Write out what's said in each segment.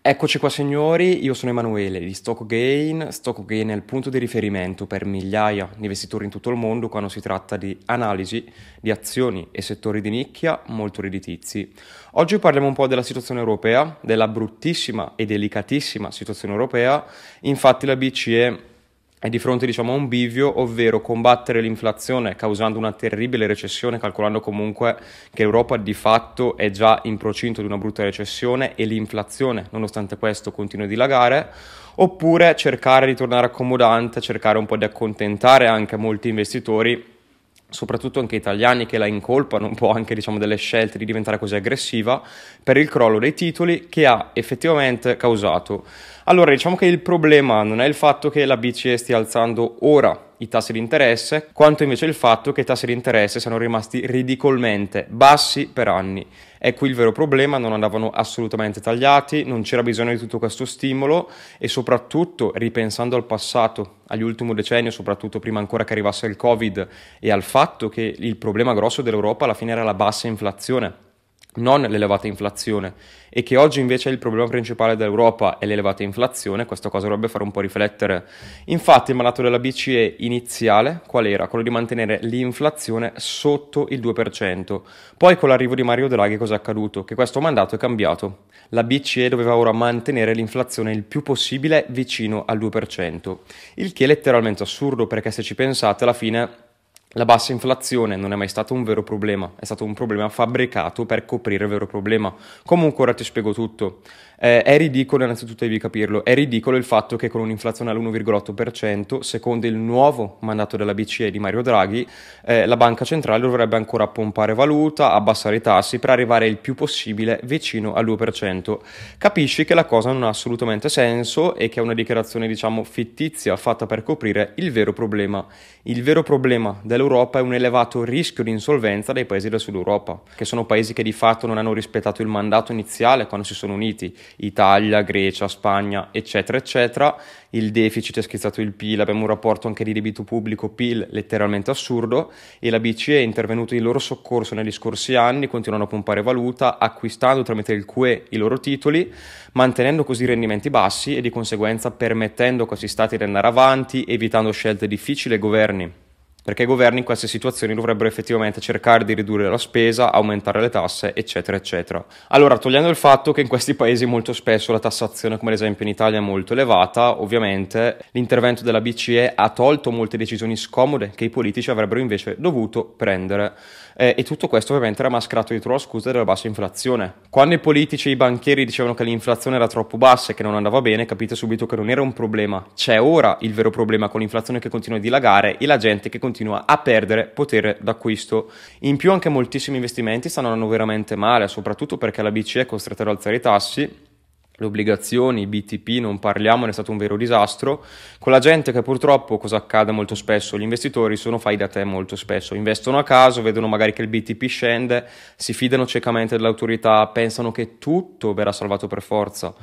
Eccoci qua signori, io sono Emanuele di StockGain. StockGain è il punto di riferimento per migliaia di investitori in tutto il mondo quando si tratta di analisi di azioni e settori di nicchia molto redditizi. Oggi parliamo un po' della situazione europea, della bruttissima e delicatissima situazione europea. Infatti la BCE è di fronte diciamo, a un bivio, ovvero combattere l'inflazione causando una terribile recessione, calcolando comunque che l'Europa di fatto è già in procinto di una brutta recessione e l'inflazione, nonostante questo, continua a dilagare, oppure cercare di tornare accomodante, cercare un po' di accontentare anche molti investitori soprattutto anche italiani che la incolpano un po' anche diciamo, delle scelte di diventare così aggressiva per il crollo dei titoli che ha effettivamente causato. Allora, diciamo che il problema non è il fatto che la BCE stia alzando ora i tassi di interesse, quanto invece il fatto che i tassi di interesse siano rimasti ridicolmente bassi per anni. È qui il vero problema, non andavano assolutamente tagliati, non c'era bisogno di tutto questo stimolo e soprattutto ripensando al passato, agli ultimi decenni, soprattutto prima ancora che arrivasse il Covid e al fatto che il problema grosso dell'Europa alla fine era la bassa inflazione non l'elevata inflazione e che oggi invece il problema principale dell'Europa è l'elevata inflazione, questa cosa dovrebbe fare un po' riflettere. Infatti il mandato della BCE iniziale qual era? Quello di mantenere l'inflazione sotto il 2%. Poi con l'arrivo di Mario Draghi cosa è accaduto? Che questo mandato è cambiato. La BCE doveva ora mantenere l'inflazione il più possibile vicino al 2%, il che è letteralmente assurdo perché se ci pensate alla fine la bassa inflazione non è mai stato un vero problema, è stato un problema fabbricato per coprire il vero problema. Comunque ora ti spiego tutto. Eh, è ridicolo, innanzitutto devi capirlo, è ridicolo il fatto che con un'inflazione all'1,8%, secondo il nuovo mandato della BCE di Mario Draghi, eh, la banca centrale dovrebbe ancora pompare valuta, abbassare i tassi per arrivare il più possibile vicino al 2%. Capisci che la cosa non ha assolutamente senso e che è una dichiarazione, diciamo, fittizia fatta per coprire il vero problema. Il vero problema dell'Europa è un elevato rischio di insolvenza dai paesi del sud Europa, che sono paesi che di fatto non hanno rispettato il mandato iniziale quando si sono uniti Italia, Grecia, Spagna, eccetera, eccetera. Il deficit è schizzato il PIL, abbiamo un rapporto anche di debito pubblico PIL letteralmente assurdo e la BCE è intervenuto in loro soccorso negli scorsi anni, continuano a pompare valuta, acquistando tramite il QE i loro titoli, mantenendo così rendimenti bassi e di conseguenza permettendo a questi stati di andare avanti, evitando scelte difficili ai governi perché i governi in queste situazioni dovrebbero effettivamente cercare di ridurre la spesa, aumentare le tasse, eccetera, eccetera. Allora, togliendo il fatto che in questi paesi molto spesso la tassazione, come ad esempio in Italia, è molto elevata, ovviamente l'intervento della BCE ha tolto molte decisioni scomode che i politici avrebbero invece dovuto prendere. Eh, e tutto questo ovviamente era mascherato dietro la scusa della bassa inflazione. Quando i politici e i banchieri dicevano che l'inflazione era troppo bassa e che non andava bene, capite subito che non era un problema. C'è ora il vero problema con l'inflazione che continua a dilagare e la gente che continua a perdere potere d'acquisto. In più anche moltissimi investimenti stanno andando veramente male, soprattutto perché la BCE è costretta ad alzare i tassi le obbligazioni, i BTP, non parliamo, è stato un vero disastro. Con la gente che purtroppo, cosa accade molto spesso? Gli investitori sono fai da te molto spesso, investono a caso, vedono magari che il BTP scende, si fidano ciecamente dell'autorità, pensano che tutto verrà salvato per forza.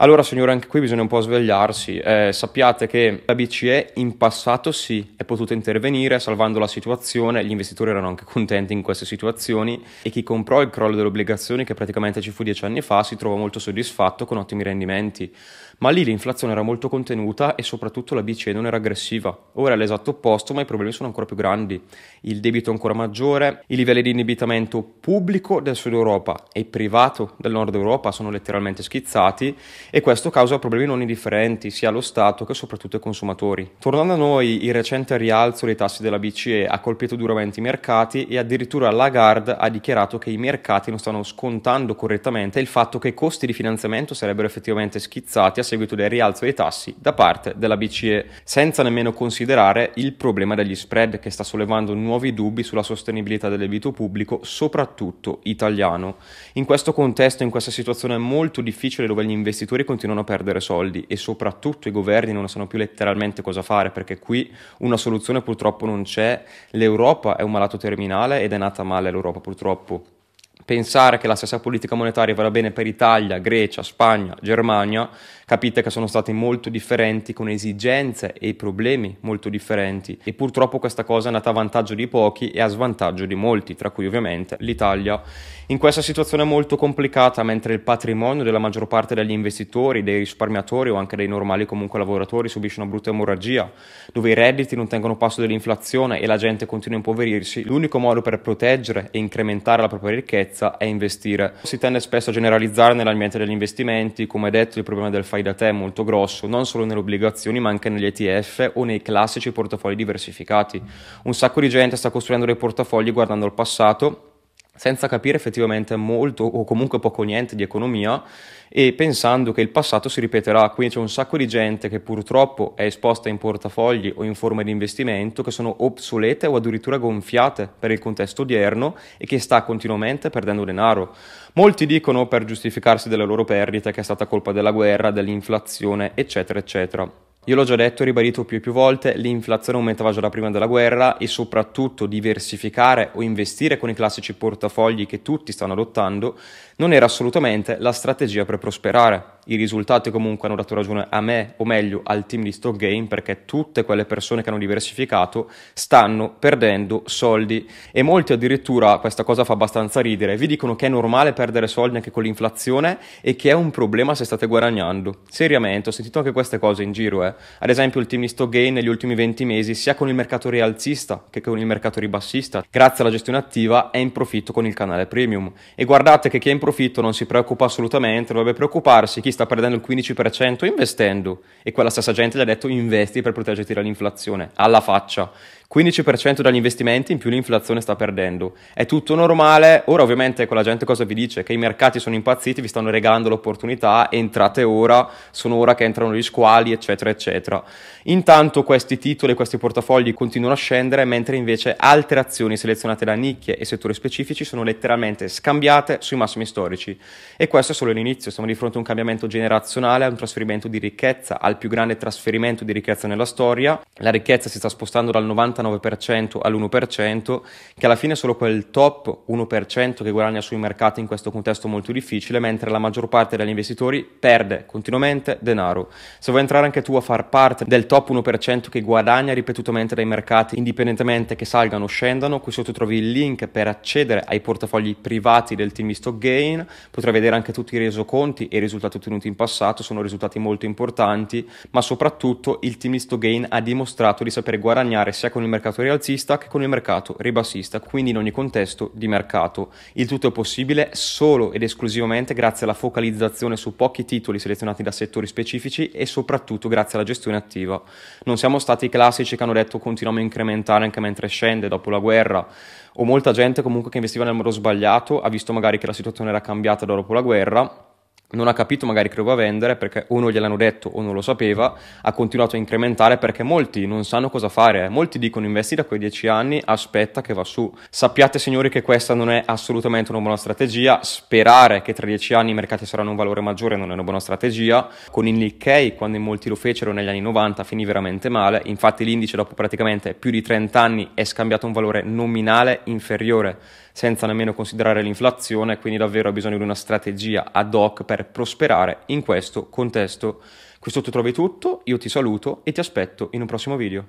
Allora, signore, anche qui bisogna un po' svegliarsi. Eh, sappiate che la BCE in passato sì, è potuta intervenire salvando la situazione, gli investitori erano anche contenti in queste situazioni e chi comprò il crollo delle obbligazioni, che praticamente ci fu dieci anni fa, si trova molto soddisfatto con ottimi rendimenti. Ma lì l'inflazione era molto contenuta e soprattutto la BCE non era aggressiva. Ora è l'esatto opposto, ma i problemi sono ancora più grandi. Il debito è ancora maggiore, i livelli di indebitamento pubblico del sud Europa e privato del nord Europa sono letteralmente schizzati e questo causa problemi non indifferenti sia allo Stato che soprattutto ai consumatori. Tornando a noi, il recente rialzo dei tassi della BCE ha colpito duramente i mercati e addirittura Lagarde ha dichiarato che i mercati non stanno scontando correttamente il fatto che i costi di finanziamento sarebbero effettivamente schizzati a seguito del rialzo dei tassi da parte della BCE, senza nemmeno considerare il problema degli spread che sta sollevando nuovi dubbi sulla sostenibilità del debito pubblico, soprattutto italiano. In questo contesto, in questa situazione molto difficile dove gli investitori investitori continuano a perdere soldi e soprattutto i governi non sanno più letteralmente cosa fare perché qui una soluzione purtroppo non c'è, l'Europa è un malato terminale ed è nata male l'Europa purtroppo pensare che la stessa politica monetaria vada bene per Italia, Grecia, Spagna, Germania, capite che sono stati molto differenti con esigenze e problemi molto differenti e purtroppo questa cosa è andata a vantaggio di pochi e a svantaggio di molti, tra cui ovviamente l'Italia. In questa situazione molto complicata, mentre il patrimonio della maggior parte degli investitori, dei risparmiatori o anche dei normali comunque lavoratori subisce una brutta emorragia, dove i redditi non tengono passo dell'inflazione e la gente continua a impoverirsi, l'unico modo per proteggere e incrementare la propria ricchezza è investire. Si tende spesso a generalizzare nell'ambiente degli investimenti, come detto il problema del fai da te è molto grosso, non solo nelle obbligazioni ma anche negli ETF o nei classici portafogli diversificati. Un sacco di gente sta costruendo dei portafogli guardando al passato senza capire effettivamente molto o comunque poco niente di economia e pensando che il passato si ripeterà. Quindi c'è un sacco di gente che purtroppo è esposta in portafogli o in forme di investimento che sono obsolete o addirittura gonfiate per il contesto odierno e che sta continuamente perdendo denaro. Molti dicono per giustificarsi delle loro perdite che è stata colpa della guerra, dell'inflazione, eccetera, eccetera. Io l'ho già detto e ribadito più e più volte, l'inflazione aumentava già da prima della guerra e soprattutto diversificare o investire con i classici portafogli che tutti stanno adottando non era assolutamente la strategia per prosperare. I risultati comunque hanno dato ragione a me, o meglio al team di Stock Game, perché tutte quelle persone che hanno diversificato stanno perdendo soldi e molti addirittura, questa cosa fa abbastanza ridere, vi dicono che è normale perdere soldi anche con l'inflazione e che è un problema se state guadagnando. Seriamente, ho sentito anche queste cose in giro, eh. Ad esempio il team di Stock Game negli ultimi 20 mesi, sia con il mercato rialzista che con il mercato ribassista, grazie alla gestione attiva, è in profitto con il canale premium. E guardate che chi è in profitto non si preoccupa assolutamente, dovrebbe preoccuparsi chi sta perdendo il 15% investendo e quella stessa gente gli ha detto investi per proteggerti dall'inflazione, alla faccia. 15% dagli investimenti in più l'inflazione sta perdendo. È tutto normale. Ora ovviamente quella gente cosa vi dice? Che i mercati sono impazziti, vi stanno regalando l'opportunità, entrate ora, sono ora che entrano gli squali, eccetera, eccetera. Intanto questi titoli, questi portafogli continuano a scendere, mentre invece altre azioni selezionate da nicchie e settori specifici sono letteralmente scambiate sui massimi storici. E questo è solo l'inizio, siamo di fronte a un cambiamento generazionale, a un trasferimento di ricchezza, al più grande trasferimento di ricchezza nella storia. La ricchezza si sta spostando dal 90 99% all'1%, che alla fine è solo quel top 1% che guadagna sui mercati in questo contesto molto difficile, mentre la maggior parte degli investitori perde continuamente denaro. Se vuoi entrare anche tu a far parte del top 1% che guadagna ripetutamente dai mercati, indipendentemente che salgano o scendano, qui sotto trovi il link per accedere ai portafogli privati del team di Stock Gain, potrai vedere anche tutti i resoconti e i risultati ottenuti in passato, sono risultati molto importanti, ma soprattutto il team di Stock Gain ha dimostrato di sapere guadagnare sia con il il mercato rialzista che con il mercato ribassista, quindi in ogni contesto di mercato. Il tutto è possibile solo ed esclusivamente grazie alla focalizzazione su pochi titoli selezionati da settori specifici e soprattutto grazie alla gestione attiva. Non siamo stati i classici che hanno detto continuiamo a incrementare anche mentre scende dopo la guerra o molta gente comunque che investiva nel modo sbagliato ha visto magari che la situazione era cambiata dopo la guerra non ha capito magari che doveva vendere perché o non gliel'hanno detto o non lo sapeva, ha continuato a incrementare perché molti non sanno cosa fare, molti dicono investi da quei dieci anni, aspetta che va su. Sappiate signori che questa non è assolutamente una buona strategia, sperare che tra dieci anni i mercati saranno un valore maggiore non è una buona strategia, con il Nikkei quando in molti lo fecero negli anni 90 finì veramente male, infatti l'indice dopo praticamente più di 30 anni è scambiato un valore nominale inferiore senza nemmeno considerare l'inflazione, quindi davvero ha bisogno di una strategia ad hoc per prosperare in questo contesto. Qui sotto trovi tutto, io ti saluto e ti aspetto in un prossimo video.